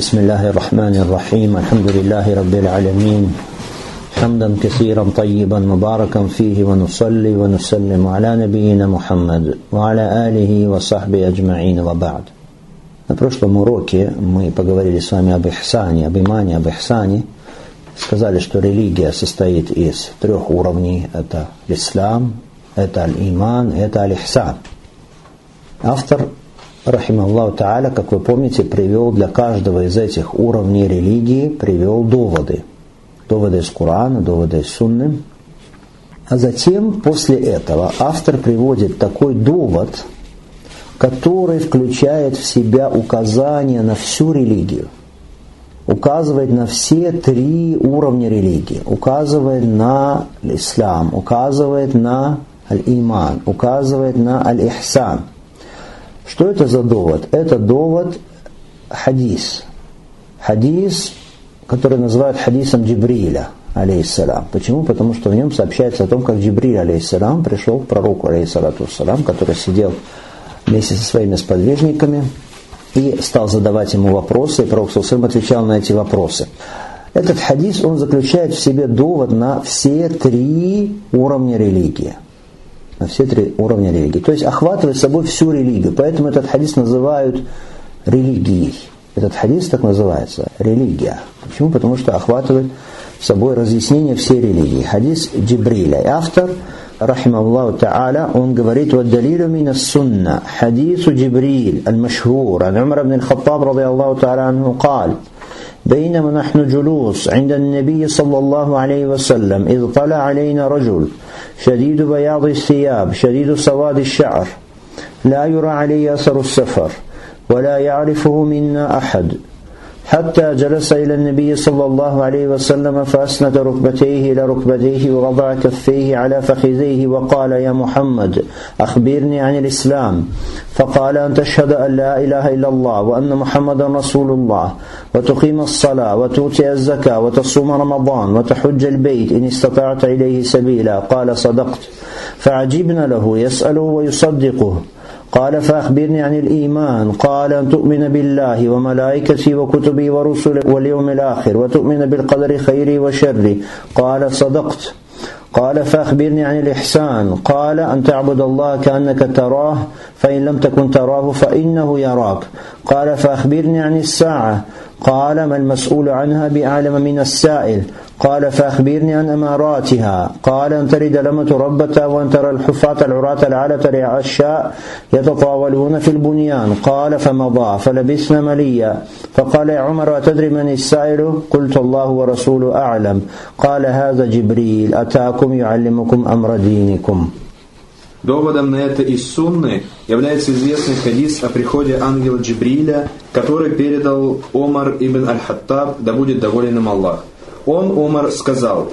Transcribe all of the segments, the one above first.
بسم الله الرحمن الرحيم الحمد لله رب العالمين حمدا كثيرا طيبا مباركا فيه ونصلي ونسلم على نبينا محمد وعلى آله وصحبه أجمعين وبعد На прошлом уроке мы поговорили с вами об ихсане, об имане, об ихсане. Сказали, что религия состоит из трех уровней. Это ислам, это аль-иман, это аль-ихсан. Автор рахималлаху та'аля, как вы помните, привел для каждого из этих уровней религии, привел доводы. Доводы из Корана, доводы из Сунны. А затем, после этого, автор приводит такой довод, который включает в себя указания на всю религию. Указывает на все три уровня религии. Указывает на ислам, указывает на аль-иман, указывает на аль-ихсан – что это за довод? Это довод хадис. Хадис, который называют хадисом Джибриля, алейхиссалам. Почему? Потому что в нем сообщается о том, как Джибриль, алейхиссалам, пришел к пророку, алейхиссалату который сидел вместе со своими сподвижниками и стал задавать ему вопросы, и пророк Сусалам отвечал на эти вопросы. Этот хадис, он заключает в себе довод на все три уровня религии – на все три уровня религии. То есть охватывает собой всю религию. Поэтому этот хадис называют религией. Этот хадис так называется, религия. Почему? Потому что охватывает собой разъяснение всей религии. Хадис Джибриля. И автор, рахималлаху та'аля, он говорит, «Ваддалилю мина сунна, хадису Джибриль, аль-машхур, ан Умар ибн al-Хаттаб, ради Аллаху та'аля, анху, قال, بينما نحن جلوس عند النبي صلى الله عليه وسلم إذ طلع علينا رجل شديد بياض الثياب شديد سواد الشعر. لا يرى عليه أثر السفر ولا يعرفه منا أحد. حتى جلس إلى النبي صلى الله عليه وسلم فأسند ركبتيه إلى ركبتيه ووضع كفيه على فخذيه وقال يا محمد أخبرني عن الإسلام. فقال أن تشهد أن لا إله إلا الله وأن محمدا رسول الله وتقيم الصلاة وتؤتي الزكاة وتصوم رمضان وتحج البيت إن استطعت إليه سبيلا. قال صدقت. فعجبنا له يسأله ويصدقه. قال فأخبرني عن الإيمان. قال أن تؤمن بالله وملائكته وكتبه ورسله واليوم الآخر وتؤمن بالقدر خيره وشره. قال صدقت. قال فأخبرني عن الإحسان. قال أن تعبد الله كأنك تراه فإن لم تكن تراه فإنه يراك. قال فأخبرني عن الساعة. قال ما المسؤول عنها بأعلم من السائل؟ قال فأخبرني عن أماراتها. قال أن ترد لمة ربة وأن ترى الحفاة العراة العالة العشاء يتطاولون في البنيان. قال فمضى فلبثنا مليا. فقال يا عمر أتدري من السائل؟ قلت الله ورسوله أعلم. قال هذا جبريل أتاكم يعلمكم أمر دينكم. Доводом на это из Сунны является известный хадис о приходе ангела Джибриля, который передал Омар ибн Аль-Хаттаб, да будет доволен им Аллах. Он, Омар, сказал,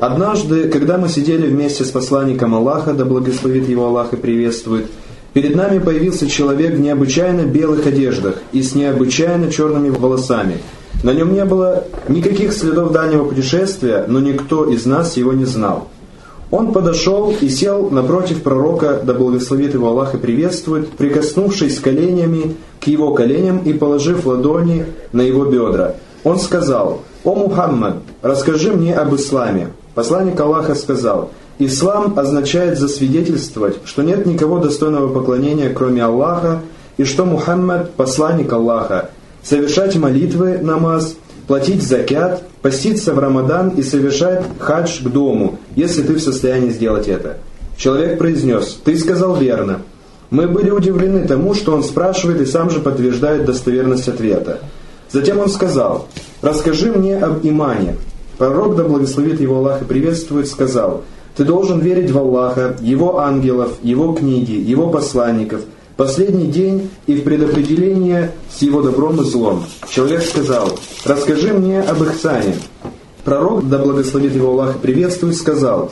«Однажды, когда мы сидели вместе с посланником Аллаха, да благословит его Аллах и приветствует, перед нами появился человек в необычайно белых одеждах и с необычайно черными волосами. На нем не было никаких следов дальнего путешествия, но никто из нас его не знал». Он подошел и сел напротив пророка, да благословит его Аллах и приветствует, прикоснувшись коленями к его коленям и положив ладони на его бедра. Он сказал, «О Мухаммад, расскажи мне об исламе». Посланник Аллаха сказал, «Ислам означает засвидетельствовать, что нет никого достойного поклонения, кроме Аллаха, и что Мухаммад – посланник Аллаха, совершать молитвы, намаз – платить закят, поститься в Рамадан и совершать хадж к дому, если ты в состоянии сделать это. Человек произнес, ты сказал верно. Мы были удивлены тому, что он спрашивает и сам же подтверждает достоверность ответа. Затем он сказал, расскажи мне об имане. Пророк, да благословит его Аллах и приветствует, сказал, ты должен верить в Аллаха, Его ангелов, Его книги, Его посланников – последний день и в предопределение с его добром и злом. Человек сказал, расскажи мне об Ихсане. Пророк, да благословит его Аллах и приветствует, сказал,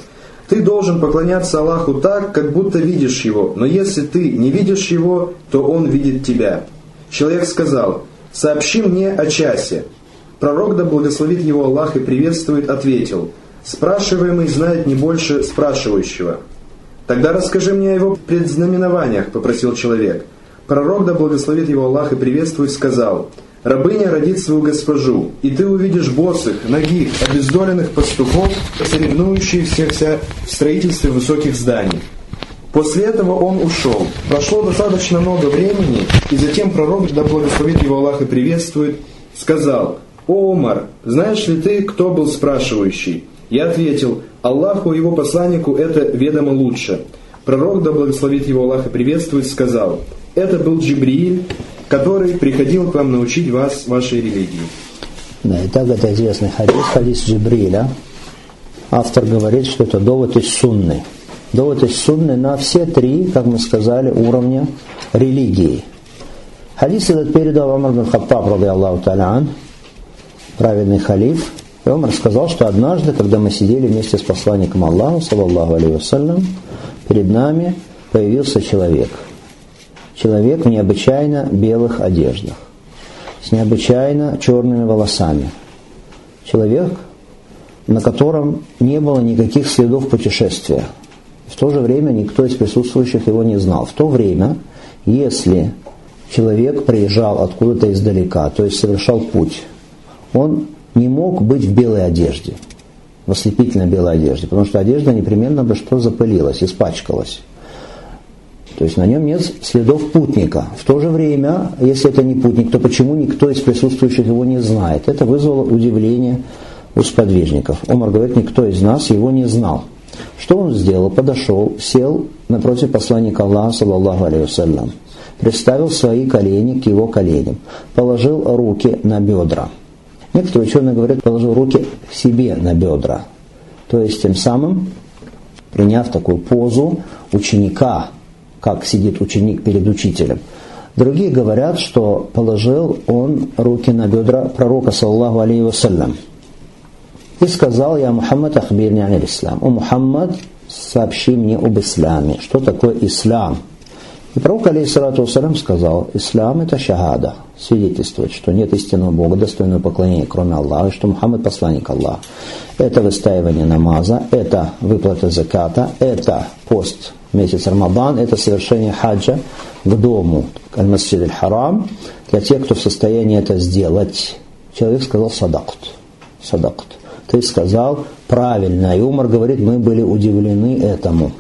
ты должен поклоняться Аллаху так, как будто видишь Его, но если ты не видишь Его, то Он видит тебя. Человек сказал, сообщи мне о часе. Пророк, да благословит его Аллах и приветствует, ответил, спрашиваемый знает не больше спрашивающего. «Тогда расскажи мне о его предзнаменованиях», — попросил человек. Пророк, да благословит его Аллах и приветствует, сказал, рабыня родит свою госпожу, и ты увидишь босых, ногих, обездоленных пастухов, соревнующихся в строительстве высоких зданий. После этого он ушел. Прошло достаточно много времени, и затем пророк, да благословит его Аллах и приветствует, сказал, «О, Омар, знаешь ли ты, кто был спрашивающий?» Я ответил, Аллаху и его посланнику это ведомо лучше. Пророк, да благословит его Аллах и приветствует, сказал, это был Джибрииль, который приходил к вам научить вас вашей религии. Да, и так это известный хадис, хадис Джибриля. Автор говорит, что это довод из сунны. Довод из сунны на все три, как мы сказали, уровня религии. Хадис этот передал Амар бин Хаттаб, Аллаху праведный халиф, и он рассказал, что однажды, когда мы сидели вместе с посланником Аллаха, саллаллаху вассалям, перед нами появился человек. Человек в необычайно белых одеждах, с необычайно черными волосами. Человек, на котором не было никаких следов путешествия. В то же время никто из присутствующих его не знал. В то время, если человек приезжал откуда-то издалека, то есть совершал путь, он не мог быть в белой одежде, в ослепительно белой одежде, потому что одежда непременно бы что запылилась, испачкалась. То есть на нем нет следов путника. В то же время, если это не путник, то почему никто из присутствующих его не знает? Это вызвало удивление у сподвижников. Омар говорит, никто из нас его не знал. Что он сделал? Подошел, сел напротив посланника Аллаха, саллаллаху алейhi представил свои колени к его коленям, положил руки на бедра – Некоторые ученые говорят, положил руки себе на бедра. То есть тем самым, приняв такую позу ученика, как сидит ученик перед учителем. Другие говорят, что положил он руки на бедра пророка, саллаху алейhi вассалям. И сказал я, Мухаммад, ахбирни ан ислам. О, Мухаммад, сообщи мне об исламе. Что такое ислам? И пророк, алейхиссалату вассалям, сказал, ислам это шахада, свидетельствует, что нет истинного Бога, достойного поклонения, кроме Аллаха, что Мухаммад посланник Аллаха. Это выстаивание намаза, это выплата заката, это пост месяц Рамадан, это совершение хаджа к дому, аль-Масджид аль-Харам, для тех, кто в состоянии это сделать. Человек сказал садакт. Садакт. Ты сказал правильно. И Умар говорит, мы были удивлены этому.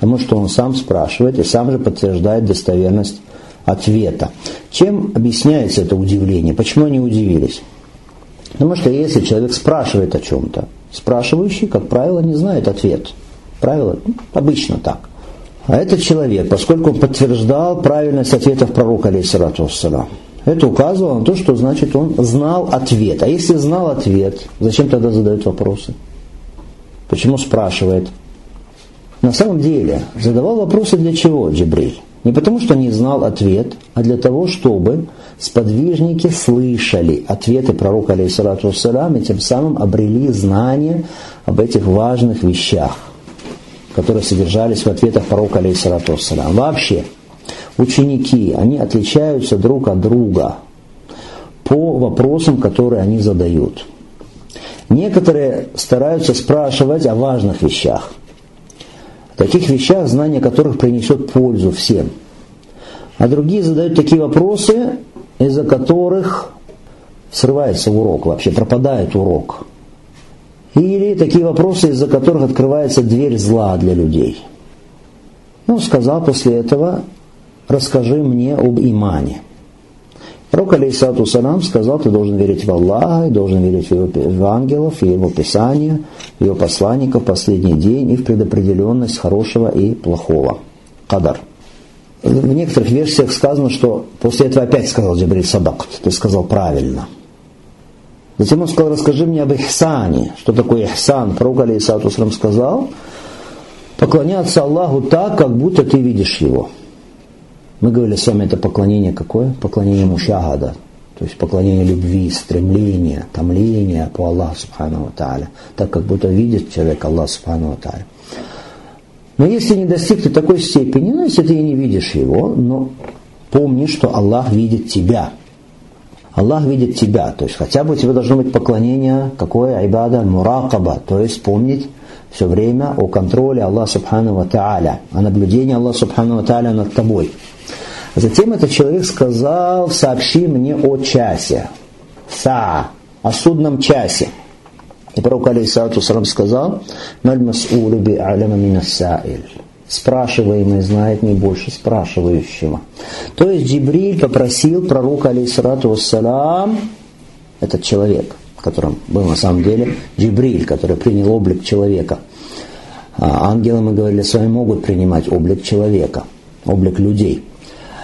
Потому что он сам спрашивает и сам же подтверждает достоверность ответа. Чем объясняется это удивление? Почему они удивились? Потому что если человек спрашивает о чем-то, спрашивающий, как правило, не знает ответ. Правило ну, обычно так. А этот человек, поскольку он подтверждал правильность ответов пророка, алейхиссалату вассалам, это указывало на то, что значит он знал ответ. А если знал ответ, зачем тогда задают вопросы? Почему спрашивает? На самом деле, задавал вопросы для чего Джибриль? Не потому, что не знал ответ, а для того, чтобы сподвижники слышали ответы пророка, алейхиссалату вассалам, и тем самым обрели знания об этих важных вещах, которые содержались в ответах пророка, алейхиссалату вассалам. Вообще, ученики, они отличаются друг от друга по вопросам, которые они задают. Некоторые стараются спрашивать о важных вещах, таких вещах, знание которых принесет пользу всем. А другие задают такие вопросы, из-за которых срывается урок, вообще пропадает урок. Или такие вопросы, из-за которых открывается дверь зла для людей. Ну, сказал после этого, расскажи мне об имане. Пророк, алейсалату салам, сказал, ты должен верить в Аллаха, должен верить в, его, в ангелов, в его писания, в его посланников, в последний день и в предопределенность хорошего и плохого. Кадар. В некоторых версиях сказано, что после этого опять сказал Джабриль Садак, ты сказал правильно. Затем он сказал, расскажи мне об Ихсане. Что такое Ихсан? Пророк, алейсалату салам, сказал, поклоняться Аллаху так, как будто ты видишь его. Мы говорили с вами, это поклонение какое? Поклонение мушагада, то есть поклонение любви, стремления, томления по Аллаху Субхану Тааля, так как будто видит человек Аллах Субхану Тааля. Но если не достиг ты такой степени, ну если ты не видишь его, но помни, что Аллах видит тебя. Аллах видит тебя, то есть хотя бы у тебя должно быть поклонение, какое айбада, муракаба, то есть помнить все время о контроле Аллаха Субхану Тааля, о наблюдении Аллаха Субхану Тааля над тобой. Затем этот человек сказал, сообщи мне о часе. Са, о судном часе. И пророк алейхиссалату салам сказал, «Маль мас'улу би аляма минассаиль». Спрашиваемый знает не больше спрашивающего. То есть Джибриль попросил пророка алейхиссалату салам, этот человек, которым был на самом деле Джибриль, который принял облик человека. А ангелы, мы говорили с вами, могут принимать облик человека, облик людей –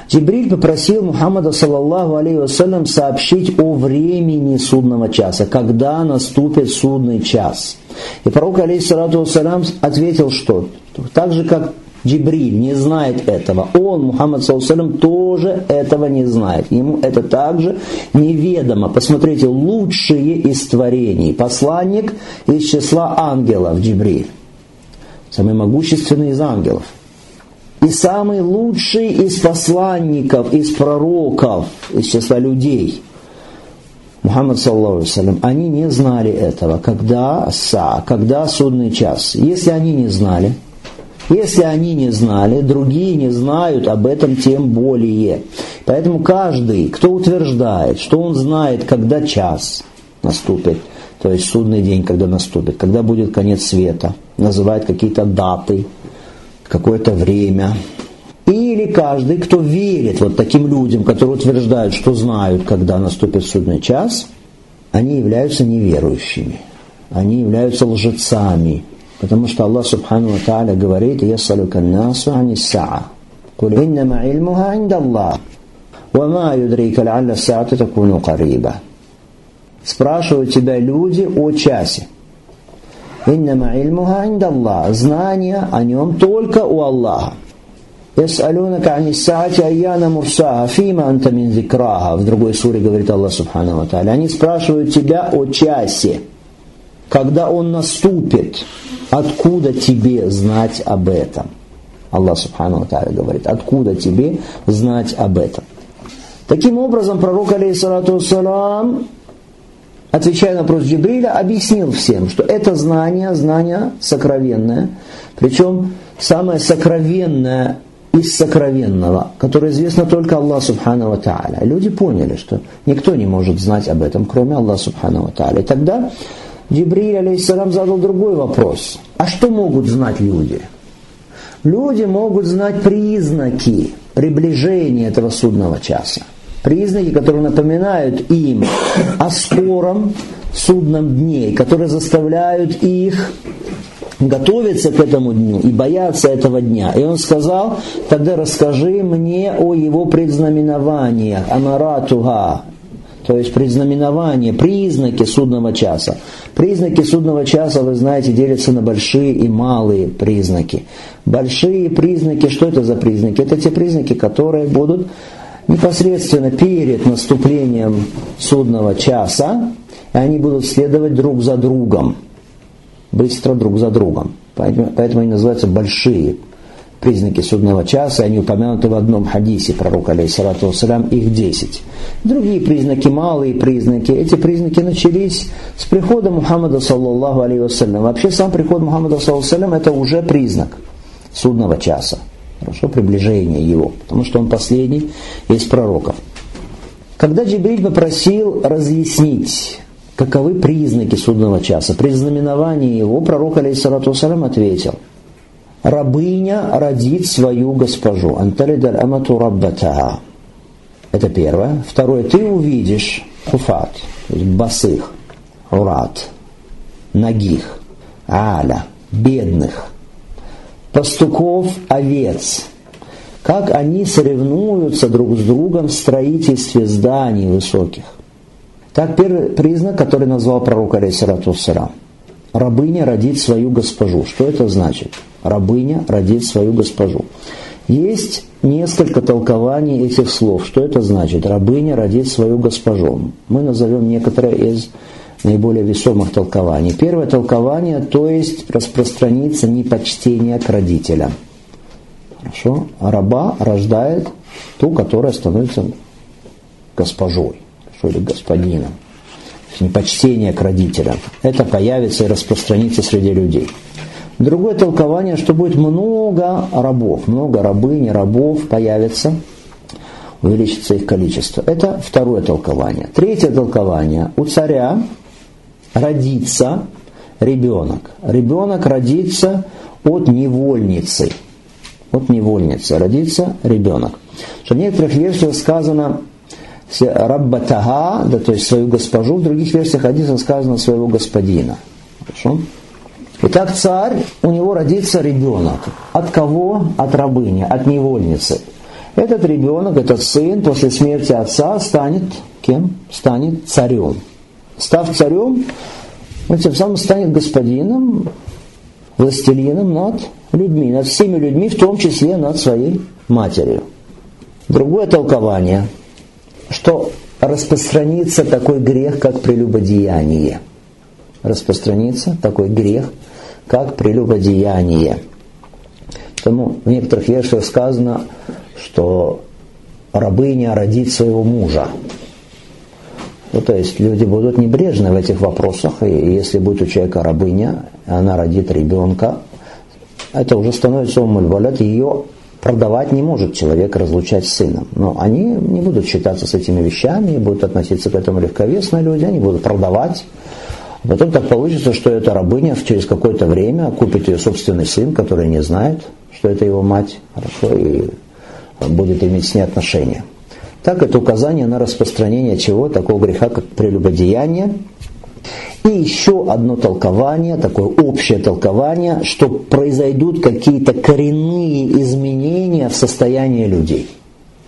Джибриль попросил Мухаммада, саллаллаху алейhi вассалям, сообщить о времени судного часа, когда наступит судный час. И пророк, алейхиссалату вассалям, ответил, что так же, как Джибриль не знает этого, он, Мухаммад, саллаллаху тоже этого не знает. Ему это также неведомо. Посмотрите, лучшие из творений. Посланник из числа ангелов, Джибриль. Самый могущественный из ангелов и самый лучший из посланников, из пророков, из числа людей, Мухаммад, саллаху салям, они не знали этого, когда са, когда судный час. Если они не знали, если они не знали, другие не знают об этом тем более. Поэтому каждый, кто утверждает, что он знает, когда час наступит, то есть судный день, когда наступит, когда будет конец света, называет какие-то даты, какое-то время. Или каждый, кто верит вот таким людям, которые утверждают, что знают, когда наступит судный час, они являются неверующими. Они являются лжецами. Потому что Аллах Субхану Ва Тааля говорит, «Ясалука насу ани саа». قل إنما علمها عند الله وما يدريك لعل الساعة تكون قريبة Спрашивают тебя люди о часе. Иннама ильмуха индаллах. Знание о нем только у Аллаха. Ясалюнака ани саати айяна мурсаха, фима анта мин зикраха. В другой суре говорит Аллах Субхану Ва Они спрашивают тебя о часе, когда он наступит. Откуда тебе знать об этом? Аллах Субхану Ва говорит, откуда тебе знать об этом? Таким образом, пророк, алейхиссалату салам, отвечая на вопрос Джибриля, объяснил всем, что это знание, знание сокровенное, причем самое сокровенное из сокровенного, которое известно только Аллаху Субхану Ва Тааля. Люди поняли, что никто не может знать об этом, кроме Аллаха Субхану Ва Тааля. И тогда Джибриль, алейхиссалам, задал другой вопрос. А что могут знать люди? Люди могут знать признаки приближения этого судного часа признаки, которые напоминают им о скором судном дне, которые заставляют их готовиться к этому дню и бояться этого дня. И он сказал, тогда расскажи мне о его предзнаменованиях, амаратуга, то есть предзнаменование, признаки судного часа. Признаки судного часа, вы знаете, делятся на большие и малые признаки. Большие признаки, что это за признаки? Это те признаки, которые будут непосредственно перед наступлением судного часа, и они будут следовать друг за другом, быстро друг за другом. Поэтому, они называются большие признаки судного часа, они упомянуты в одном хадисе пророка, алейхиссалату вассалям, их десять. Другие признаки, малые признаки, эти признаки начались с прихода Мухаммада, саллаллаху алейhi вассалям. Вообще сам приход Мухаммада, саллаллаху алейhi это уже признак судного часа. Хорошо, приближение его, потому что он последний из пророков. Когда Джибриль попросил разъяснить, каковы признаки судного часа, при знаменовании его, пророк, алейхиссалату вассалям, ответил, рабыня родит свою госпожу, анталидаль амату раббатаха. Это первое. Второе, ты увидишь хуфат, басых, урат, нагих, аля, бедных – пастухов овец, как они соревнуются друг с другом в строительстве зданий высоких. Так первый признак, который назвал пророк Алейсирату Сарам. Рабыня родит свою госпожу. Что это значит? Рабыня родит свою госпожу. Есть несколько толкований этих слов. Что это значит? Рабыня родит свою госпожу. Мы назовем некоторые из наиболее весомых толкований. Первое толкование, то есть распространится непочтение к родителям. Хорошо? А раба рождает ту, которая становится госпожой, хорошо, или господином. Непочтение к родителям. Это появится и распространится среди людей. Другое толкование, что будет много рабов, много рабынь, рабов появится – увеличится их количество. Это второе толкование. Третье толкование. У царя родится ребенок. Ребенок родится от невольницы. От невольницы родится ребенок. Что в некоторых версиях сказано Раббатага, да, то есть свою госпожу, в других версиях хадиса сказано своего господина. Хорошо? Итак, царь, у него родится ребенок. От кого? От рабыни, от невольницы. Этот ребенок, этот сын после смерти отца станет кем? Станет царем. Став царем, он тем самым станет господином, властелином над людьми, над всеми людьми, в том числе над своей матерью. Другое толкование, что распространится такой грех, как прелюбодеяние. Распространится такой грех, как прелюбодеяние. Потому в некоторых версиях сказано, что рабыня родит своего мужа. Ну, то есть люди будут небрежны в этих вопросах, и если будет у человека рабыня, она родит ребенка, это уже становится умуль валят, ее продавать не может человек разлучать с сыном. Но они не будут считаться с этими вещами, будут относиться к этому легковесно люди, они будут продавать. А потом так получится, что эта рабыня через какое-то время купит ее собственный сын, который не знает, что это его мать, хорошо, и будет иметь с ней отношения. Так это указание на распространение чего? Такого греха, как прелюбодеяние. И еще одно толкование, такое общее толкование, что произойдут какие-то коренные изменения в состоянии людей.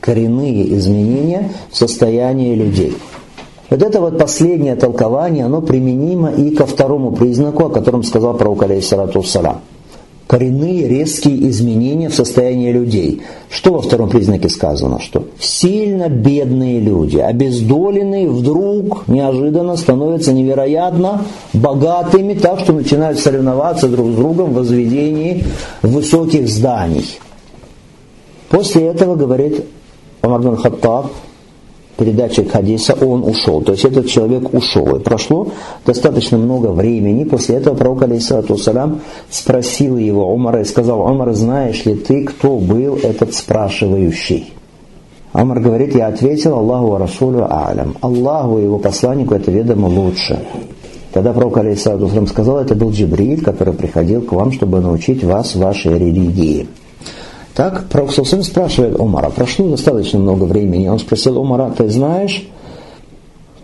Коренные изменения в состоянии людей. Вот это вот последнее толкование, оно применимо и ко второму признаку, о котором сказал пророк алейхиссалату салам коренные резкие изменения в состоянии людей. Что во втором признаке сказано? Что сильно бедные люди, обездоленные, вдруг неожиданно становятся невероятно богатыми, так что начинают соревноваться друг с другом в возведении высоких зданий. После этого, говорит бин Хаттаб, передачи хадиса, он ушел. То есть этот человек ушел. И прошло достаточно много времени. После этого пророк, алейсалату салям, спросил его Умара и сказал, Умар, знаешь ли ты, кто был этот спрашивающий? Амар говорит, я ответил Аллаху Расулю Алям. Аллаху и его посланнику это ведомо лучше. Тогда пророк, алейсалату сказал, это был Джибриль, который приходил к вам, чтобы научить вас вашей религии. Так Пророк Сусым спрашивает Умара, прошло достаточно много времени, он спросил Умара, ты знаешь,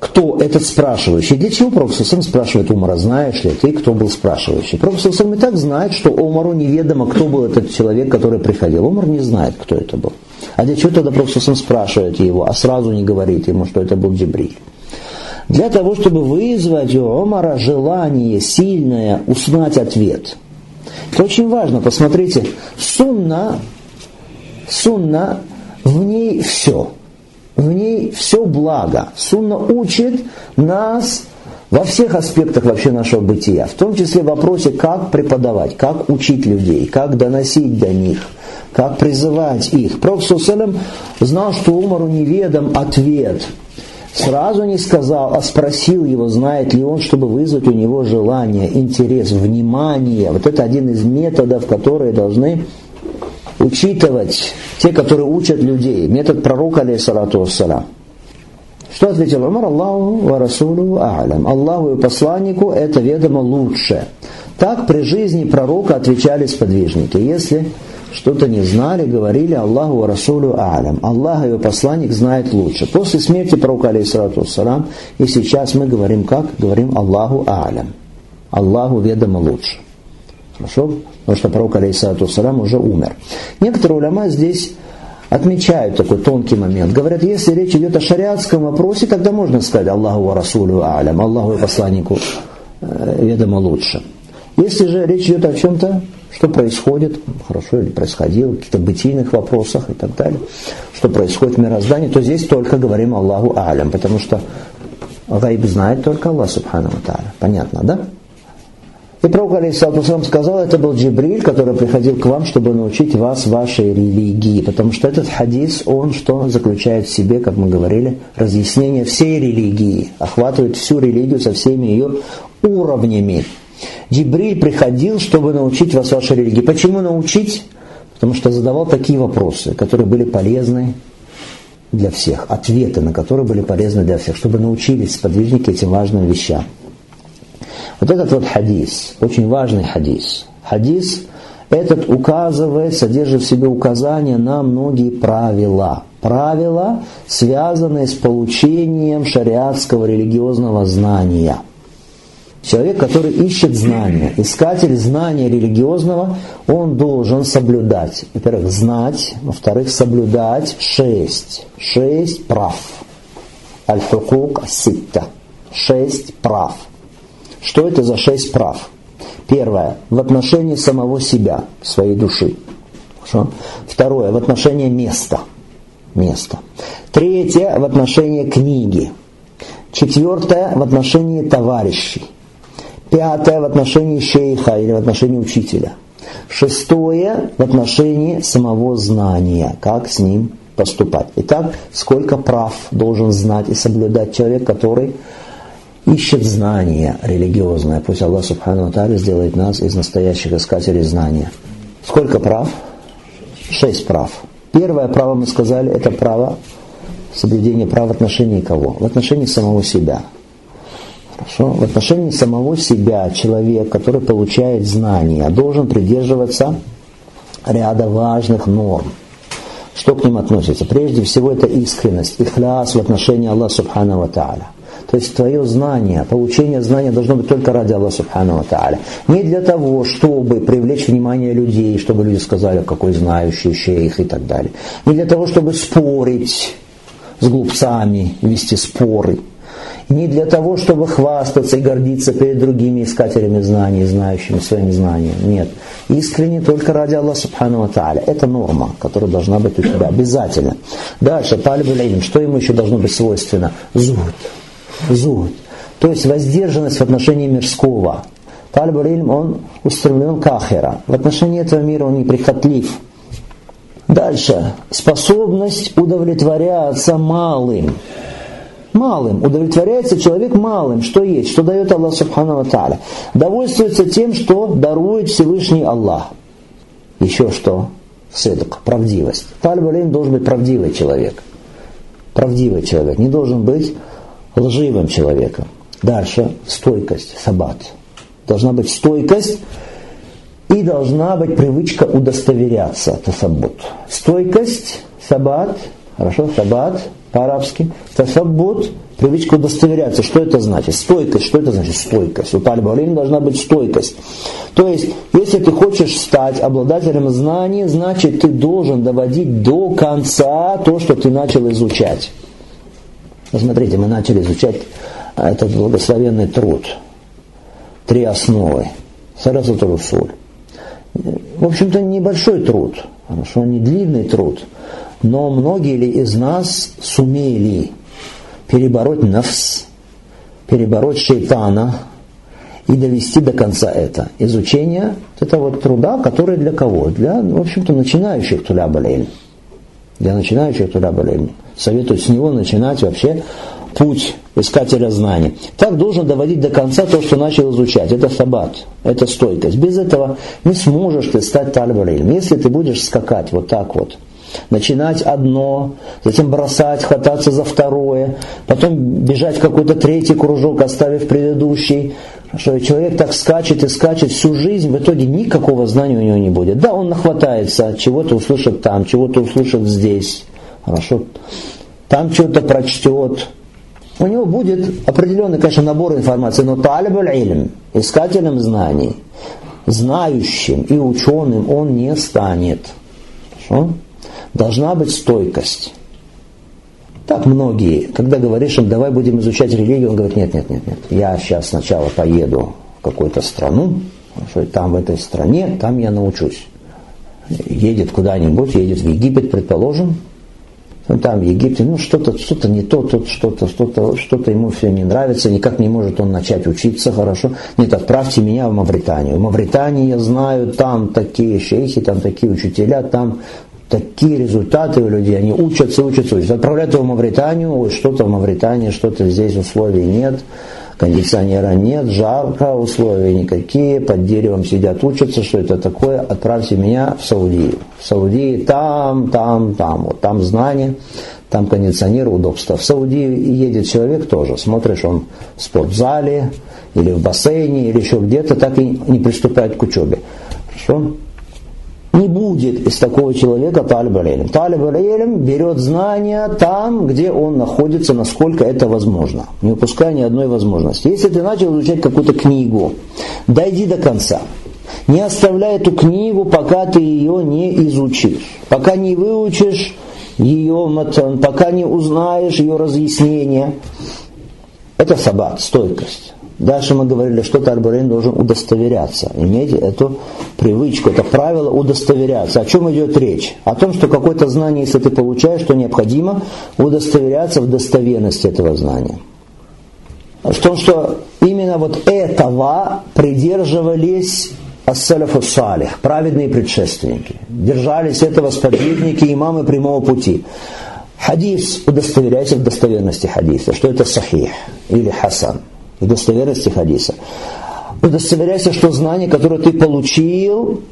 кто этот спрашивающий? Для чего Пророк Сусым спрашивает Умара, знаешь ли ты, кто был спрашивающий? Пророк Сусым и так знает, что Умару неведомо, кто был этот человек, который приходил. Умар не знает, кто это был. А для чего тогда Пророк Сусым спрашивает его, а сразу не говорит ему, что это был Джибриль? Для того, чтобы вызвать у Омара желание сильное узнать ответ. Это очень важно. Посмотрите, сунна Сунна, в ней все. В ней все благо. Сунна учит нас во всех аспектах вообще нашего бытия, в том числе в вопросе, как преподавать, как учить людей, как доносить до них, как призывать их. Пророк Сусалям знал, что Умару неведом ответ. Сразу не сказал, а спросил его, знает ли он, чтобы вызвать у него желание, интерес, внимание. Вот это один из методов, которые должны учитывать те, которые учат людей. Метод пророка, алейхиссалату вассалам. Что ответил Умар? Аллаху ва Расулу А'лам. Аллаху и посланнику это ведомо лучше. Так при жизни пророка отвечали сподвижники. Если что-то не знали, говорили Аллаху ва Расулу А'лам. Аллах и его посланник знает лучше. После смерти пророка, алейхиссалату вассалам, и сейчас мы говорим как? Говорим Аллаху А'лам. Аллаху ведомо лучше. Хорошо? Потому что пророк, алейхиссалату вассалам, уже умер. Некоторые уляма здесь отмечают такой тонкий момент. Говорят, если речь идет о шариатском вопросе, тогда можно сказать Аллаху ва Расулю Алям, Аллаху и посланнику э, ведомо лучше. Если же речь идет о чем-то, что происходит, хорошо или происходило, каких-то бытийных вопросах и так далее, что происходит в мироздании, то здесь только говорим Аллаху Алям, потому что гайб знает только Аллах Субхану Тааля. Понятно, да? И пророк, алейхиссалату сказал, это был Джибриль, который приходил к вам, чтобы научить вас вашей религии. Потому что этот хадис, он что заключает в себе, как мы говорили, разъяснение всей религии, охватывает всю религию со всеми ее уровнями. Джибриль приходил, чтобы научить вас вашей религии. Почему научить? Потому что задавал такие вопросы, которые были полезны для всех, ответы на которые были полезны для всех, чтобы научились сподвижники этим важным вещам. Вот этот вот хадис, очень важный хадис. Хадис этот указывает, содержит в себе указания на многие правила. Правила, связанные с получением шариатского религиозного знания. Человек, который ищет знания, искатель знания религиозного, он должен соблюдать. Во-первых, знать, во-вторых, соблюдать шесть. Шесть прав. Аль-Хукук Ситта. Шесть прав. Что это за шесть прав? Первое. В отношении самого себя, своей души. Хорошо? Второе. В отношении места. Места. Третье. В отношении книги. Четвертое. В отношении товарищей. Пятое. В отношении шейха или в отношении учителя. Шестое. В отношении самого знания. Как с ним поступать. Итак, сколько прав должен знать и соблюдать человек, который ищет знания религиозное. Пусть Аллах Субхану Тали сделает нас из настоящих искателей знания. Сколько прав? Шесть прав. Первое право, мы сказали, это право соблюдения прав в отношении кого? В отношении самого себя. Хорошо? В отношении самого себя человек, который получает знания, должен придерживаться ряда важных норм. Что к ним относится? Прежде всего это искренность, ихляс в отношении Аллаха Субхану Тааля. То есть твое знание, получение знания должно быть только ради Аллаха Субхану Тааля. Не для того, чтобы привлечь внимание людей, чтобы люди сказали, какой знающий шейх и так далее. Не для того, чтобы спорить с глупцами, вести споры. Не для того, чтобы хвастаться и гордиться перед другими искателями знаний, знающими своим знанием. Нет. Искренне только ради Аллаха Субхану Тааля. Это норма, которая должна быть у тебя обязательно. Дальше, талиб что ему еще должно быть свойственно? Зуд зуд, то есть воздержанность в отношении мирского. Талиб он устремлен к ахера. В отношении этого мира он неприхотлив. Дальше. Способность удовлетворяться малым. Малым. Удовлетворяется человек малым. Что есть? Что дает Аллах Субхану Тааля? Довольствуется тем, что дарует Всевышний Аллах. Еще что? Седок, правдивость. Талиб должен быть правдивый человек. Правдивый человек. Не должен быть лживым человеком. Дальше стойкость, сабат. Должна быть стойкость и должна быть привычка удостоверяться, тасаббут. Стойкость, сабат, хорошо, сабат по-арабски, тасаббут, привычка удостоверяться. Что это значит? Стойкость, что это значит? Стойкость. У тальба должна быть стойкость. То есть, если ты хочешь стать обладателем знаний, значит ты должен доводить до конца то, что ты начал изучать. Посмотрите, мы начали изучать этот благословенный труд. Три основы. Сарасатурусуль. В общем-то, небольшой труд. Хорошо, не длинный труд. Но многие ли из нас сумели перебороть нафс, перебороть шейтана и довести до конца это. Изучение этого труда, который для кого? Для, в общем-то, начинающих туля Для начинающих туля советуют с него начинать вообще путь искателя знаний. Так должен доводить до конца то, что начал изучать. Это сабат, это стойкость. Без этого не сможешь ты стать тальбалилем. Если ты будешь скакать вот так вот, начинать одно, затем бросать, хвататься за второе, потом бежать в какой-то третий кружок, оставив предыдущий, что человек так скачет и скачет всю жизнь, в итоге никакого знания у него не будет. Да, он нахватается, чего-то услышит там, чего-то услышит здесь, Хорошо. Там что-то прочтет. У него будет определенный, конечно, набор информации, но талибуль илм, искателем знаний, знающим и ученым он не станет. Хорошо? Должна быть стойкость. Так многие, когда говоришь им, давай будем изучать религию, он говорит, нет, нет, нет, нет, я сейчас сначала поеду в какую-то страну, хорошо, там в этой стране, там я научусь. Едет куда-нибудь, едет в Египет, предположим, там в Египте, ну что-то что не то, тут что-то, что-то, что-то ему все не нравится, никак не может он начать учиться хорошо. Нет, отправьте меня в Мавританию. В Мавритании я знаю, там такие шейхи, там такие учителя, там такие результаты у людей, они учатся, учатся, учатся. Отправляют его в Мавританию, что-то в Мавритании, что-то здесь условий нет кондиционера нет, жарко, условия никакие, под деревом сидят, учатся, что это такое, отправьте меня в Саудию. В Саудии там, там, там, вот там знания, там кондиционер, удобства. В Саудии едет человек тоже, смотришь, он в спортзале, или в бассейне, или еще где-то, так и не приступает к учебе. Хорошо? Будет из такого человека талиб аль Талиб аль берет знания там, где он находится, насколько это возможно, не упуская ни одной возможности. Если ты начал изучать какую-то книгу, дойди до конца. Не оставляй эту книгу, пока ты ее не изучишь. Пока не выучишь ее, пока не узнаешь ее разъяснение. Это сабат, стойкость. Дальше мы говорили, что Тарбарин должен удостоверяться. Имейте эту привычку, это правило удостоверяться. О чем идет речь? О том, что какое-то знание, если ты получаешь, то необходимо удостоверяться в достоверности этого знания. В том, что именно вот этого придерживались Ассаляфу Салих, праведные предшественники. Держались этого сподвижники, имамы прямого пути. Хадис, удостоверяйся в достоверности хадиса, что это сахих или хасан в достоверности хадиса. Удостоверяйся, что знание, которое ты получил,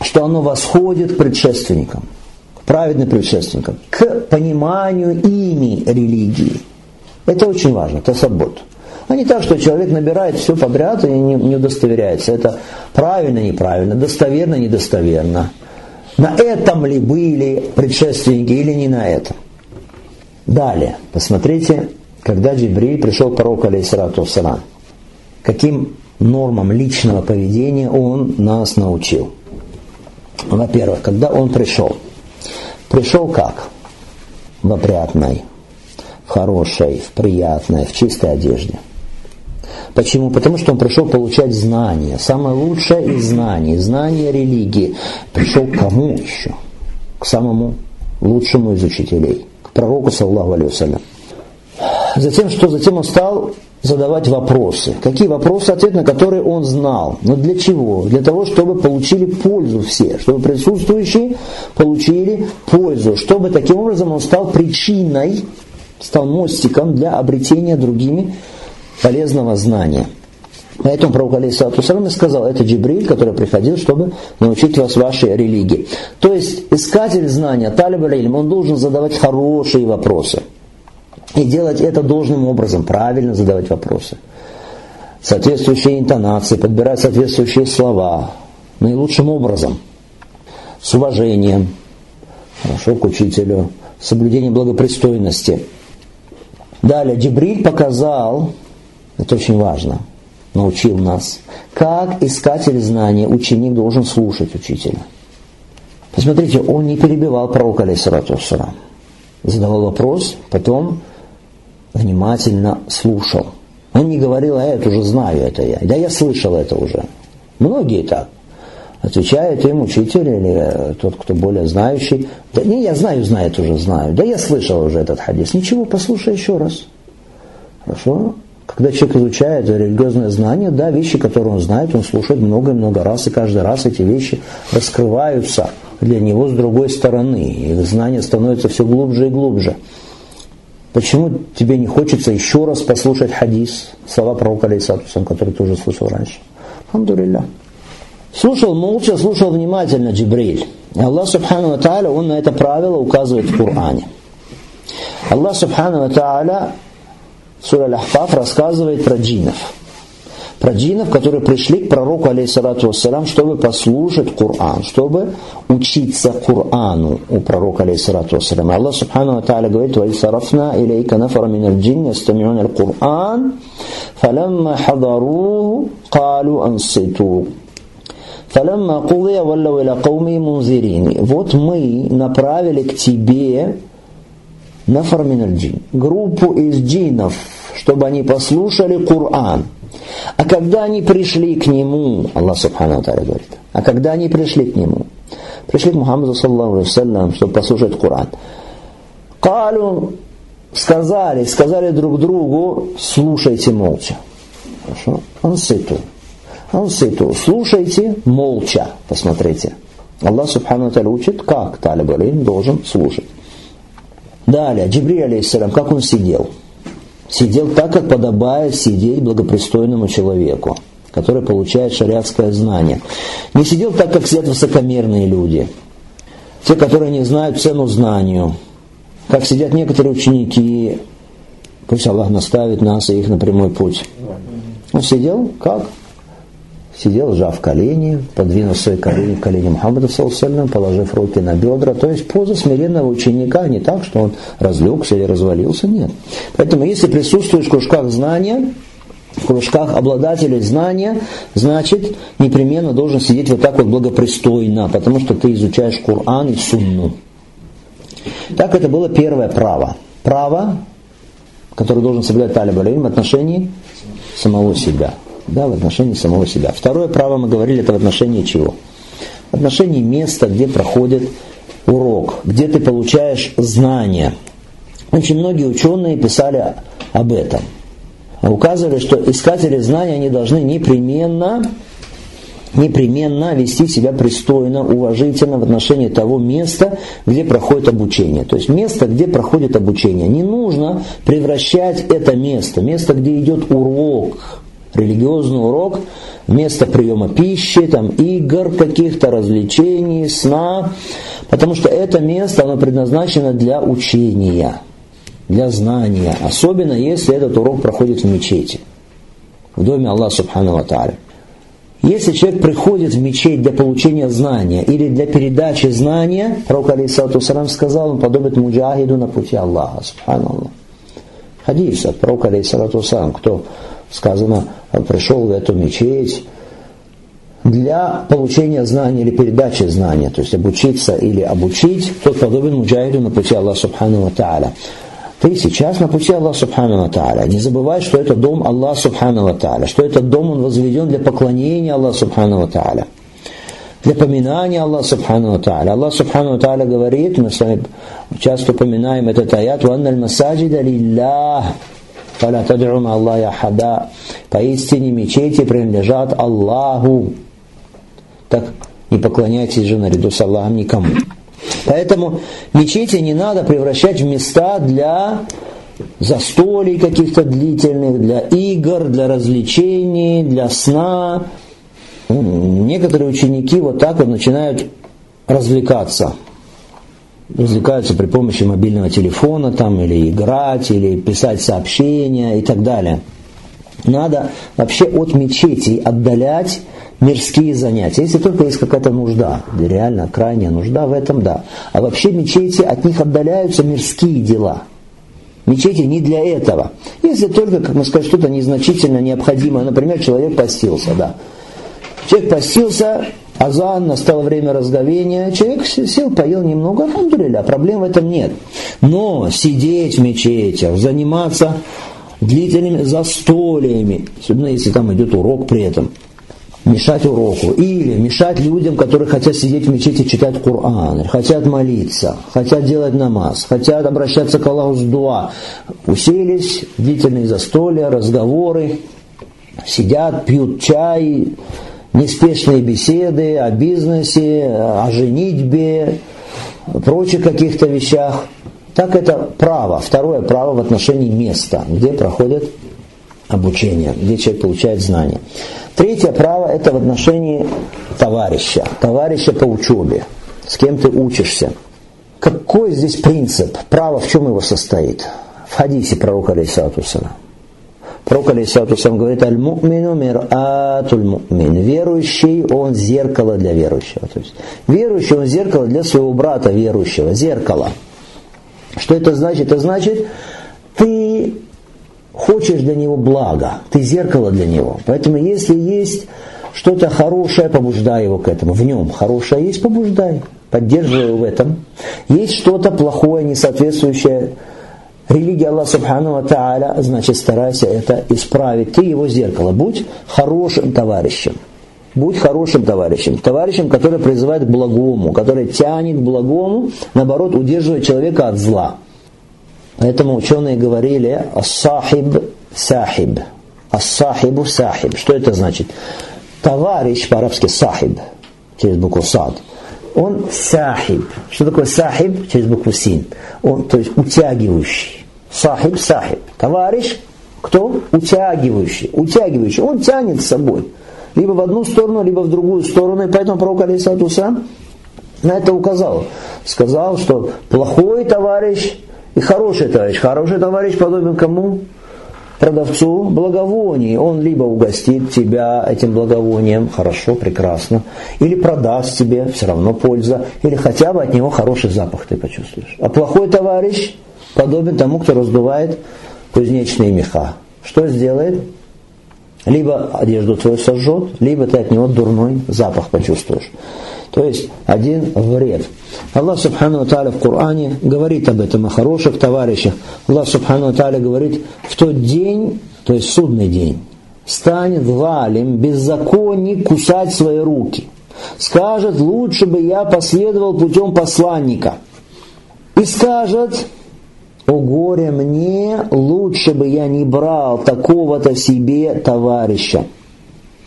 что оно восходит к предшественникам, праведным предшественникам, к пониманию ими религии. Это очень важно, это саббот. А не так, что человек набирает все подряд и не, не удостоверяется. Это правильно, неправильно, достоверно, недостоверно. На этом ли были предшественники или не на этом? Далее, посмотрите когда Джибриль пришел к пророку, алейхиссалату салам, каким нормам личного поведения он нас научил. Во-первых, когда он пришел, пришел как? В опрятной, в хорошей, в приятной, в чистой одежде. Почему? Потому что он пришел получать знания. Самое лучшее из знаний, знания религии. Пришел к кому еще? К самому лучшему из учителей, к пророку, саллаху алейhi Затем что? Затем он стал задавать вопросы. Какие вопросы, ответ на которые он знал. Но для чего? Для того, чтобы получили пользу все, чтобы присутствующие получили пользу, чтобы таким образом он стал причиной, стал мостиком для обретения другими полезного знания. Поэтому пророк Алейсалату сказал, это Джибриль, который приходил, чтобы научить вас вашей религии. То есть искатель знания, талиб он должен задавать хорошие вопросы. И делать это должным образом, правильно задавать вопросы. Соответствующие интонации, подбирать соответствующие слова наилучшим образом. С уважением, хорошо к учителю, соблюдением благопристойности. Далее, Джибриль показал, это очень важно, научил нас, как искатель знания, ученик должен слушать учителя. Посмотрите, он не перебивал пророка, алейсалату Задавал вопрос, потом внимательно слушал. Он не говорил, а я это уже знаю, это я. Да я слышал это уже. Многие так. Отвечает им учитель или тот, кто более знающий. Да не, я знаю, знает уже, знаю. Да я слышал уже этот хадис. Ничего, послушай еще раз. Хорошо? Когда человек изучает религиозное знание, да, вещи, которые он знает, он слушает много-много раз, и каждый раз эти вещи раскрываются для него с другой стороны. И знание становится все глубже и глубже. Почему тебе не хочется еще раз послушать хадис, слова пророка Алейсатуса, который ты уже слышал раньше? Алхамдулилля. Слушал молча, слушал внимательно Джибриль. Аллах Субхану Ва Тааля, Он на это правило указывает в Коране. Аллах Субхану Ва Тааля Сура Аль-Ахфаф рассказывает про джинов про джинов, которые пришли к пророку, алейхиссалату вассалам, чтобы послушать Коран, чтобы учиться Корану у пророка, алейхиссалату вассалам. Аллах субхану ва та'аля говорит, «Ва исарафна илейка нафара мин аль-джин, ястамиун аль-Кур'ан, фаламма хадару, калу анситу». Фаламма кудия валлау иля кауми мунзирин. Вот мы направили к тебе нафар мин джин группу из джинов, чтобы они послушали Коран. А когда они пришли к нему, Аллах Субхану Тара говорит, а когда они пришли к нему, пришли к Мухаммаду, саллаху алейhi чтобы послушать Коран, Калю сказали, сказали друг другу, слушайте молча. Хорошо? Анситу. Анситу. Слушайте молча. Посмотрите. Аллах Субхану Тара учит, как талиб должен слушать. Далее, Джибри, алейхиссалам, как он сидел – сидел так, как подобает сидеть благопристойному человеку, который получает шариатское знание. Не сидел так, как сидят высокомерные люди, те, которые не знают цену знанию, как сидят некоторые ученики, пусть Аллах наставит нас и их на прямой путь. Он сидел как? Сидел, сжав колени, подвинув свои колени к колени Мухаммада, положив руки на бедра. То есть поза смиренного ученика, не так, что он разлегся или развалился, нет. Поэтому если присутствуешь в кружках знания, в кружках обладателей знания, значит, непременно должен сидеть вот так вот благопристойно, потому что ты изучаешь Коран и Сунну. Так это было первое право. Право, которое должен соблюдать Талиб в отношении самого себя. Да, в отношении самого себя. Второе право, мы говорили, это в отношении чего? В отношении места, где проходит урок, где ты получаешь знания. Очень многие ученые писали об этом. Указывали, что искатели знаний, они должны непременно непременно вести себя пристойно, уважительно в отношении того места, где проходит обучение. То есть место, где проходит обучение. Не нужно превращать это место, место, где идет урок, религиозный урок, место приема пищи, там, игр каких-то, развлечений, сна, потому что это место, оно предназначено для учения, для знания, особенно если этот урок проходит в мечети, в доме Аллаха Субхану Ва если человек приходит в мечеть для получения знания или для передачи знания, пророк Алисату Сарам сказал, он подобен муджахиду на пути Аллаха, субханаллах. Хадис от пророка Алисату Сарам, кто, сказано, пришел в эту мечеть для получения знания или передачи знания, то есть обучиться или обучить, тот подобен муджахиду на пути Аллаха, субхану ва ты сейчас на пути Аллаха Субхану Тааля. Не забывай, что это дом Аллаха Субхану Тааля, что этот дом он возведен для поклонения Аллаха Субхану Тааля, для поминания Аллаха Субхану Тааля. Аллах Субхану Тааля говорит, мы с вами часто упоминаем этот аят, «Ванна аль-масаджида лиллах». «Фаля тад'уна Аллахи ахада». Поистине мечети принадлежат Аллаху. Так не поклоняйтесь же наряду с Аллахом никому. Поэтому мечети не надо превращать в места для застолий каких-то длительных, для игр, для развлечений, для сна. Некоторые ученики вот так вот начинают развлекаться. Развлекаются при помощи мобильного телефона там, или играть, или писать сообщения и так далее. Надо вообще от мечетей отдалять мирские занятия. Если только есть какая-то нужда, реально крайняя нужда в этом, да. А вообще мечети, от них отдаляются мирские дела. Мечети не для этого. Если только, как мы сказали, что-то незначительно необходимое, например, человек постился, да. Человек постился, азан, настало время разговения, человек сел, поел немного, алхамдулилля, проблем в этом нет. Но сидеть в мечетях, заниматься длительными застольями, особенно если там идет урок при этом, мешать уроку, или мешать людям, которые хотят сидеть в мечети, читать Коран, хотят молиться, хотят делать намаз, хотят обращаться к Аллаху с дуа. Уселись, длительные застолья, разговоры, сидят, пьют чай, неспешные беседы о бизнесе, о женитьбе, прочих каких-то вещах. Так это право, второе право в отношении места, где проходит обучение, где человек получает знания. Третье право – это в отношении товарища, товарища по учебе, с кем ты учишься. Какой здесь принцип? Право в чем его состоит? В хадисе пророка Алейсатусана. Пророк Алейсатусам говорит, аль-му'мину мир'атуль му'мин. Верующий, он зеркало для верующего. То есть, верующий, он зеркало для своего брата верующего. Зеркало. Что это значит? Это значит, ты хочешь для него блага, ты зеркало для него. Поэтому если есть что-то хорошее, побуждай его к этому. В нем хорошее есть, побуждай, поддерживай его в этом. Есть что-то плохое, несоответствующее религии Аллаха Субхану Тааля, значит старайся это исправить. Ты его зеркало. Будь хорошим товарищем. Будь хорошим товарищем. Товарищем, который призывает к благому, который тянет к благому, наоборот, удерживает человека от зла. Поэтому ученые говорили «Ас-сахиб сахиб». «Ас-сахибу сахиб». Что это значит? Товарищ по-арабски «сахиб» через букву «сад». Он сахиб. Что такое сахиб? Через букву син. Он, то есть утягивающий. Сахиб, сахиб. Товарищ, кто? Утягивающий. Утягивающий. Он тянет с собой. Либо в одну сторону, либо в другую сторону. И поэтому пророк Алисату сам на это указал. Сказал, что плохой товарищ И хороший товарищ. Хороший товарищ подобен кому? продавцу благовоний. Он либо угостит тебя этим благовонием, хорошо, прекрасно, или продаст тебе, все равно польза, или хотя бы от него хороший запах ты почувствуешь. А плохой товарищ подобен тому, кто раздувает кузнечные меха. Что сделает? Либо одежду твою сожжет, либо ты от него дурной запах почувствуешь. То есть один вред. Аллах Субхану Тааля в Коране говорит об этом, о хороших товарищах. Аллах Субхану Тааля говорит, в тот день, то есть судный день, станет валим, беззаконник кусать свои руки. Скажет, лучше бы я последовал путем посланника. И скажет, о горе мне, лучше бы я не брал такого-то себе товарища.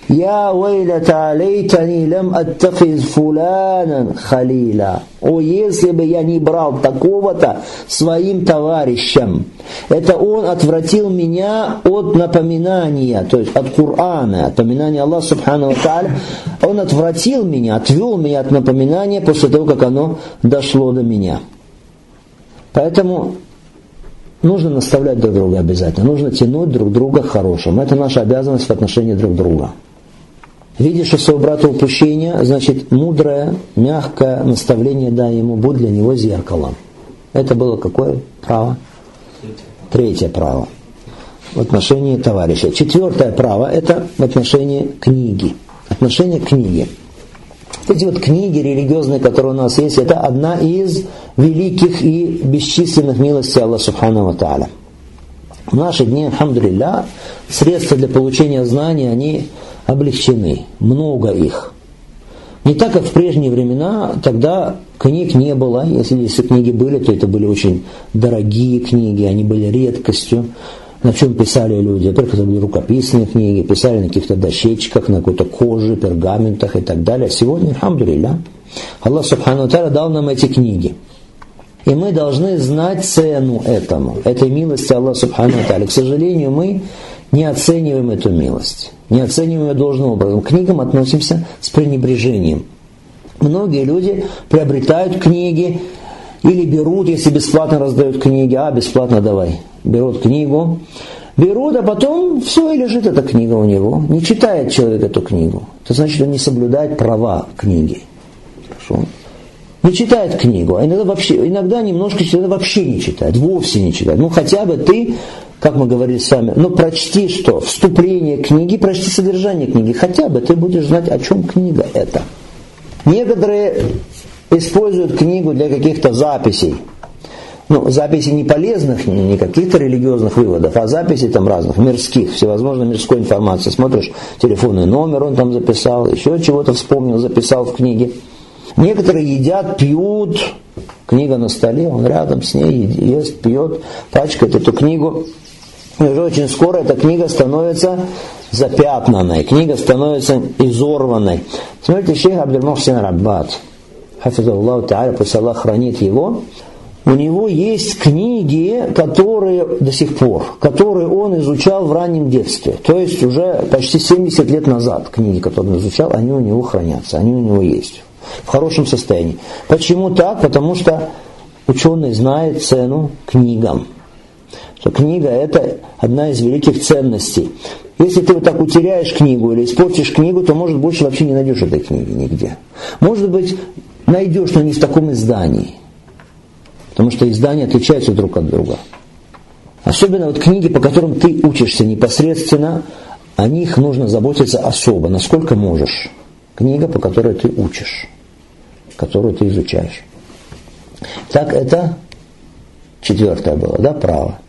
Я вейлята алейтани лям аттахиз фуланан халила. О, если бы я не брал такого-то своим товарищем. Это он отвратил меня от напоминания, то есть от Корана, от напоминания Аллаха Субхану Тааля. Он отвратил меня, отвел меня от напоминания после того, как оно дошло до меня. Поэтому нужно наставлять друг друга обязательно, нужно тянуть друг друга к хорошему. Это наша обязанность в отношении друг друга. Видишь у своего брата упущение, значит, мудрое, мягкое наставление дай ему, будь для него зеркалом. Это было какое право? Третье право. В отношении товарища. Четвертое право – это в отношении книги. Отношение к книге. Эти вот книги религиозные, которые у нас есть, это одна из великих и бесчисленных милостей Аллаха Субхану Тааля. В наши дни, алхамдулилля, средства для получения знаний, они облегчены, много их. Не так, как в прежние времена, тогда книг не было. Если, если книги были, то это были очень дорогие книги, они были редкостью. На чем писали люди? Во-первых, это были рукописные книги, писали на каких-то дощечках, на какой-то коже, пергаментах и так далее. Сегодня, алхамдулилля, Аллах Субхану Таля дал нам эти книги. И мы должны знать цену этому, этой милости Аллаха Субхану Таля. К сожалению, мы не оцениваем эту милость, не оцениваем ее должным образом. К книгам относимся с пренебрежением. Многие люди приобретают книги или берут, если бесплатно раздают книги, а бесплатно давай. Берут книгу, берут, а потом все и лежит эта книга у него. Не читает человек эту книгу. Это значит, он не соблюдает права книги. Хорошо? Не читает книгу, а иногда вообще, иногда немножко читает, вообще не читает, вовсе не читает. Ну хотя бы ты как мы говорили с вами, ну прочти что? Вступление книги, прочти содержание книги. Хотя бы ты будешь знать, о чем книга это. Некоторые используют книгу для каких-то записей. Ну, записей не полезных, не каких-то религиозных выводов, а записей там разных, мирских, всевозможной мирской информации. Смотришь, телефонный номер он там записал, еще чего-то вспомнил, записал в книге. Некоторые едят, пьют, книга на столе, он рядом с ней ест, пьет, пачкает эту книгу. И уже очень скоро эта книга становится запятнанной, книга становится изорванной. Смотрите, шейх Абдельмухсин Раббат, Хафизуллаху Та'аля, пусть Аллах хранит его, у него есть книги, которые до сих пор, которые он изучал в раннем детстве. То есть уже почти 70 лет назад книги, которые он изучал, они у него хранятся, они у него есть в хорошем состоянии. Почему так? Потому что ученый знает цену книгам что книга – это одна из великих ценностей. Если ты вот так утеряешь книгу или испортишь книгу, то, может, больше вообще не найдешь этой книги нигде. Может быть, найдешь, но не в таком издании. Потому что издания отличаются друг от друга. Особенно вот книги, по которым ты учишься непосредственно, о них нужно заботиться особо, насколько можешь. Книга, по которой ты учишь, которую ты изучаешь. Так это четвертое было, да, право.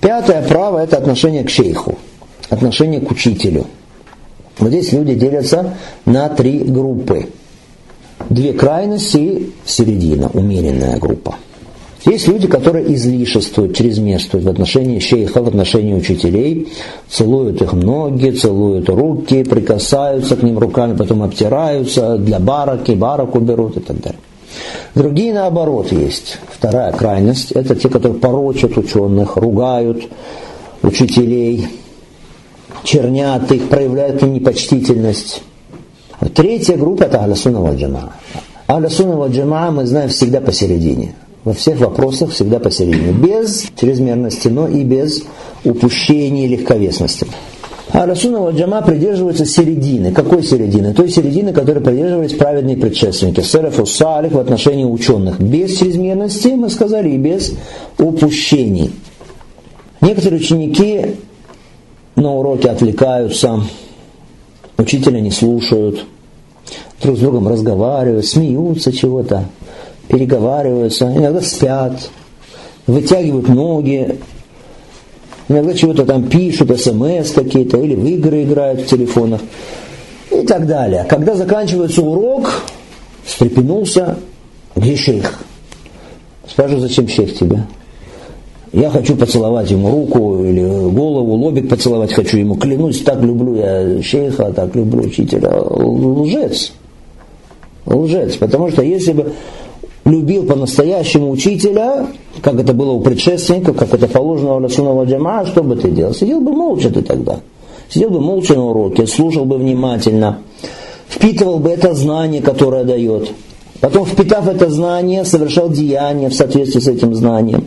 Пятое право – это отношение к шейху, отношение к учителю. Вот здесь люди делятся на три группы. Две крайности и середина, умеренная группа. Есть люди, которые излишествуют, чрезмерствуют в отношении шейха, в отношении учителей, целуют их ноги, целуют руки, прикасаются к ним руками, потом обтираются, для бараки, бараку берут и так далее. Другие наоборот есть. Вторая крайность – это те, которые порочат ученых, ругают учителей, чернят их, проявляют к непочтительность. Третья группа – это Алясуна Ваджама. Алясуна Ваджама мы знаем всегда посередине. Во всех вопросах всегда посередине. Без чрезмерности, но и без упущений и легковесности. А Расуна Джама придерживаются середины. Какой середины? Той середины, которой придерживались праведные предшественники. Серафу Салих в отношении ученых. Без чрезмерности, мы сказали, и без упущений. Некоторые ученики на уроке отвлекаются, учителя не слушают, друг с другом разговаривают, смеются чего-то, переговариваются, иногда спят, вытягивают ноги, иногда чего-то там пишут, смс какие-то, или в игры играют в телефонах и так далее. Когда заканчивается урок, встрепенулся, где шейх? Спрашиваю, зачем шейх тебе? Я хочу поцеловать ему руку или голову, лобик поцеловать хочу ему. Клянусь, так люблю я шейха, так люблю учителя. Лжец. Лжец. Потому что если бы любил по-настоящему учителя, как это было у предшественников, как это положено у Расунова Джама, что бы ты делал? Сидел бы молча ты тогда. Сидел бы молча на уроке, слушал бы внимательно, впитывал бы это знание, которое дает. Потом, впитав это знание, совершал деяние в соответствии с этим знанием.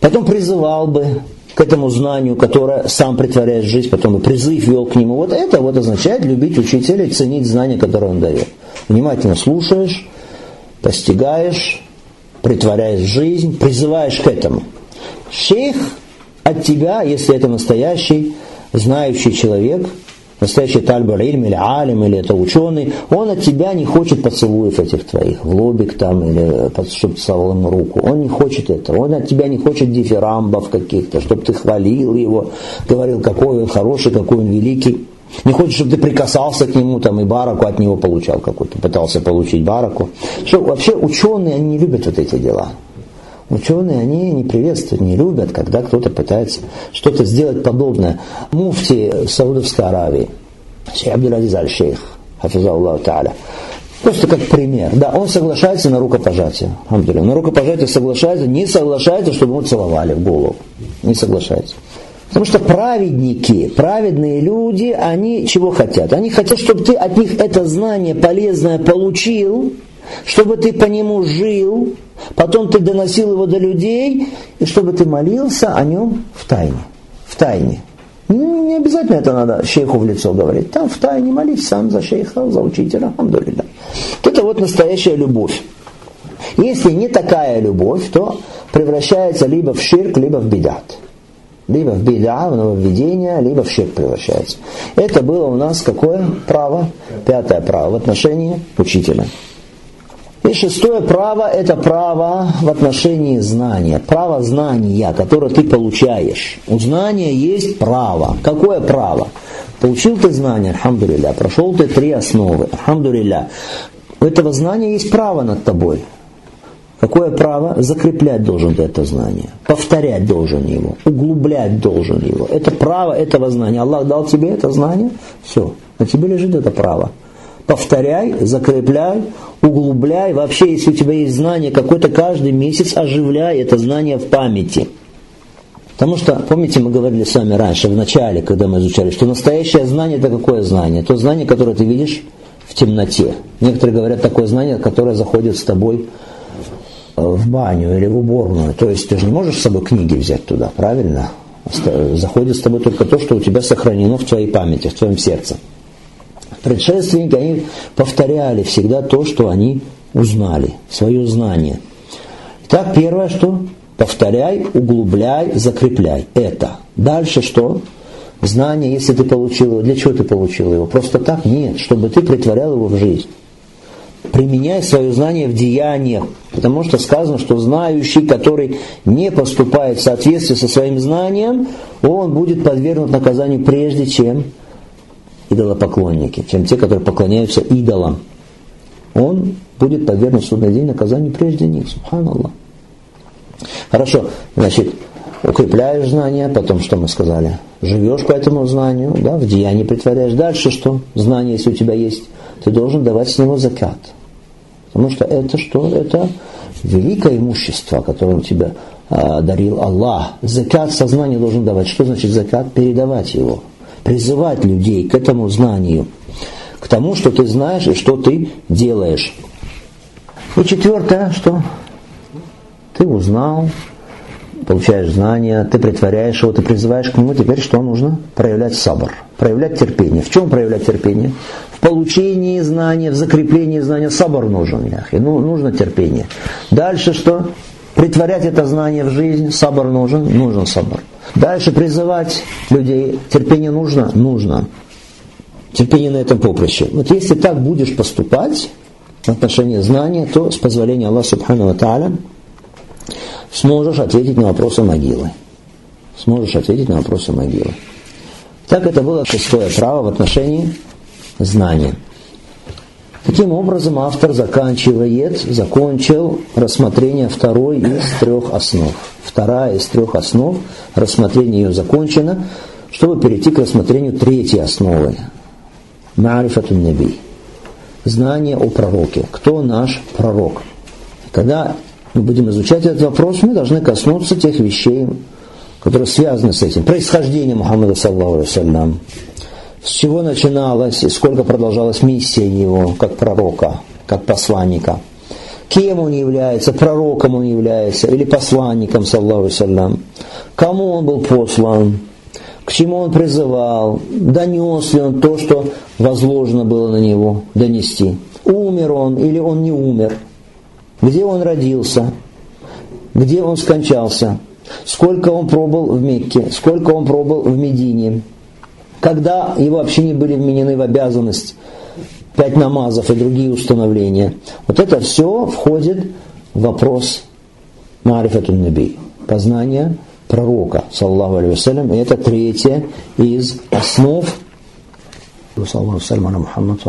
Потом призывал бы к этому знанию, которое сам притворяет в жизнь, потом и призыв вел к нему. Вот это вот означает любить учителя и ценить знания, которые он дает. Внимательно слушаешь, постигаешь, притворяешь жизнь, призываешь к этому. Шейх от тебя, если это настоящий, знающий человек, настоящий тальбар или алим, или это ученый, он от тебя не хочет поцелуев этих твоих, в лобик там, или чтобы целовал ему руку. Он не хочет этого. Он от тебя не хочет дифирамбов каких-то, чтобы ты хвалил его, говорил, какой он хороший, какой он великий. Не хочет, чтобы ты прикасался к нему там, и бараку от него получал какой-то, пытался получить бараку. Что вообще ученые, они не любят вот эти дела. Ученые, они не приветствуют, не любят, когда кто-то пытается что-то сделать подобное. Муфти Саудовской Аравии, Шейх Абдул-Азиз Аль-Шейх, Хафизаллаху Та'аля, Просто как пример. Да, он соглашается на рукопожатие. На рукопожатие соглашается, не соглашается, чтобы ему целовали в голову. Не соглашается. Потому что праведники, праведные люди, они чего хотят? Они хотят, чтобы ты от них это знание полезное получил, чтобы ты по нему жил, потом ты доносил его до людей, и чтобы ты молился о нем в тайне. В тайне. Ну, не обязательно это надо шейху в лицо говорить. Там в тайне молись сам за шейха, за учителя. Амдулилля. Это вот настоящая любовь. Если не такая любовь, то превращается либо в ширк, либо в бедат. Либо в беда, в нововведение, либо в ширк превращается. Это было у нас какое право? Пятое право в отношении учителя. И шестое право – это право в отношении знания. Право знания, которое ты получаешь. У знания есть право. Какое право? Получил ты знание, альхамдулилля, прошел ты три основы, альхамдулилля. У этого знания есть право над тобой. Какое право? Закреплять должен ты это знание, повторять должен его, углублять должен его. Это право этого знания. Аллах дал тебе это знание, все, на тебе лежит это право повторяй, закрепляй, углубляй. Вообще, если у тебя есть знание какое-то, каждый месяц оживляй это знание в памяти. Потому что, помните, мы говорили с вами раньше, в начале, когда мы изучали, что настоящее знание это какое знание? То знание, которое ты видишь в темноте. Некоторые говорят такое знание, которое заходит с тобой в баню или в уборную. То есть ты же не можешь с собой книги взять туда, правильно? Заходит с тобой только то, что у тебя сохранено в твоей памяти, в твоем сердце предшественники, они повторяли всегда то, что они узнали, свое знание. Так, первое, что повторяй, углубляй, закрепляй. Это. Дальше что? Знание, если ты получил его, для чего ты получил его? Просто так? Нет, чтобы ты притворял его в жизнь. Применяй свое знание в деяниях, потому что сказано, что знающий, который не поступает в соответствии со своим знанием, он будет подвергнут наказанию прежде, чем идолопоклонники, чем те, которые поклоняются идолам. Он будет подвергнут в судный день наказанию прежде них. Субханаллах. Хорошо, значит, укрепляешь знания, потом что мы сказали? Живешь по этому знанию, да, в деянии притворяешь. Дальше что? Знание, если у тебя есть, ты должен давать с него закат. Потому что это что? Это великое имущество, которое у тебя а, дарил Аллах. Закат сознание должен давать. Что значит закат? Передавать его призывать людей к этому знанию, к тому, что ты знаешь и что ты делаешь. И четвертое, что? Ты узнал, получаешь знания, ты притворяешь его, ты призываешь к нему, теперь что нужно? Проявлять сабр, проявлять терпение. В чем проявлять терпение? Получении знания, в закреплении знания сабр нужен, яхи, ну, нужно терпение. Дальше что? Притворять это знание в жизнь, сабр нужен, нужен сабр. Дальше призывать людей, терпение нужно, нужно. Терпение на этом поприще. Вот если так будешь поступать в отношении знания, то с позволения Аллаха Субхану Тааля сможешь ответить на вопросы могилы. Сможешь ответить на вопросы могилы. Так это было шестое право в отношении знания. Таким образом, автор заканчивает, закончил рассмотрение второй из трех основ. Вторая из трех основ, рассмотрение ее закончено, чтобы перейти к рассмотрению третьей основы. Марифатун Наби. Знание о пророке. Кто наш пророк? Когда мы будем изучать этот вопрос, мы должны коснуться тех вещей, которые связаны с этим. Происхождение Мухаммада, саллаху алейhi с чего начиналась и сколько продолжалась миссия его как пророка, как посланника. Кем он является, пророком он является или посланником, саллаху салям. Кому он был послан, к чему он призывал, донес ли он то, что возложено было на него донести. Умер он или он не умер – где он родился, где он скончался, сколько он пробыл в Мекке, сколько он пробыл в Медине, когда его вообще не были вменены в обязанность пять намазов и другие установления. Вот это все входит в вопрос Марифатун Наби, познание пророка, саллаху алейhi и это третье из основ. Саллаху алейhi Мухаммад,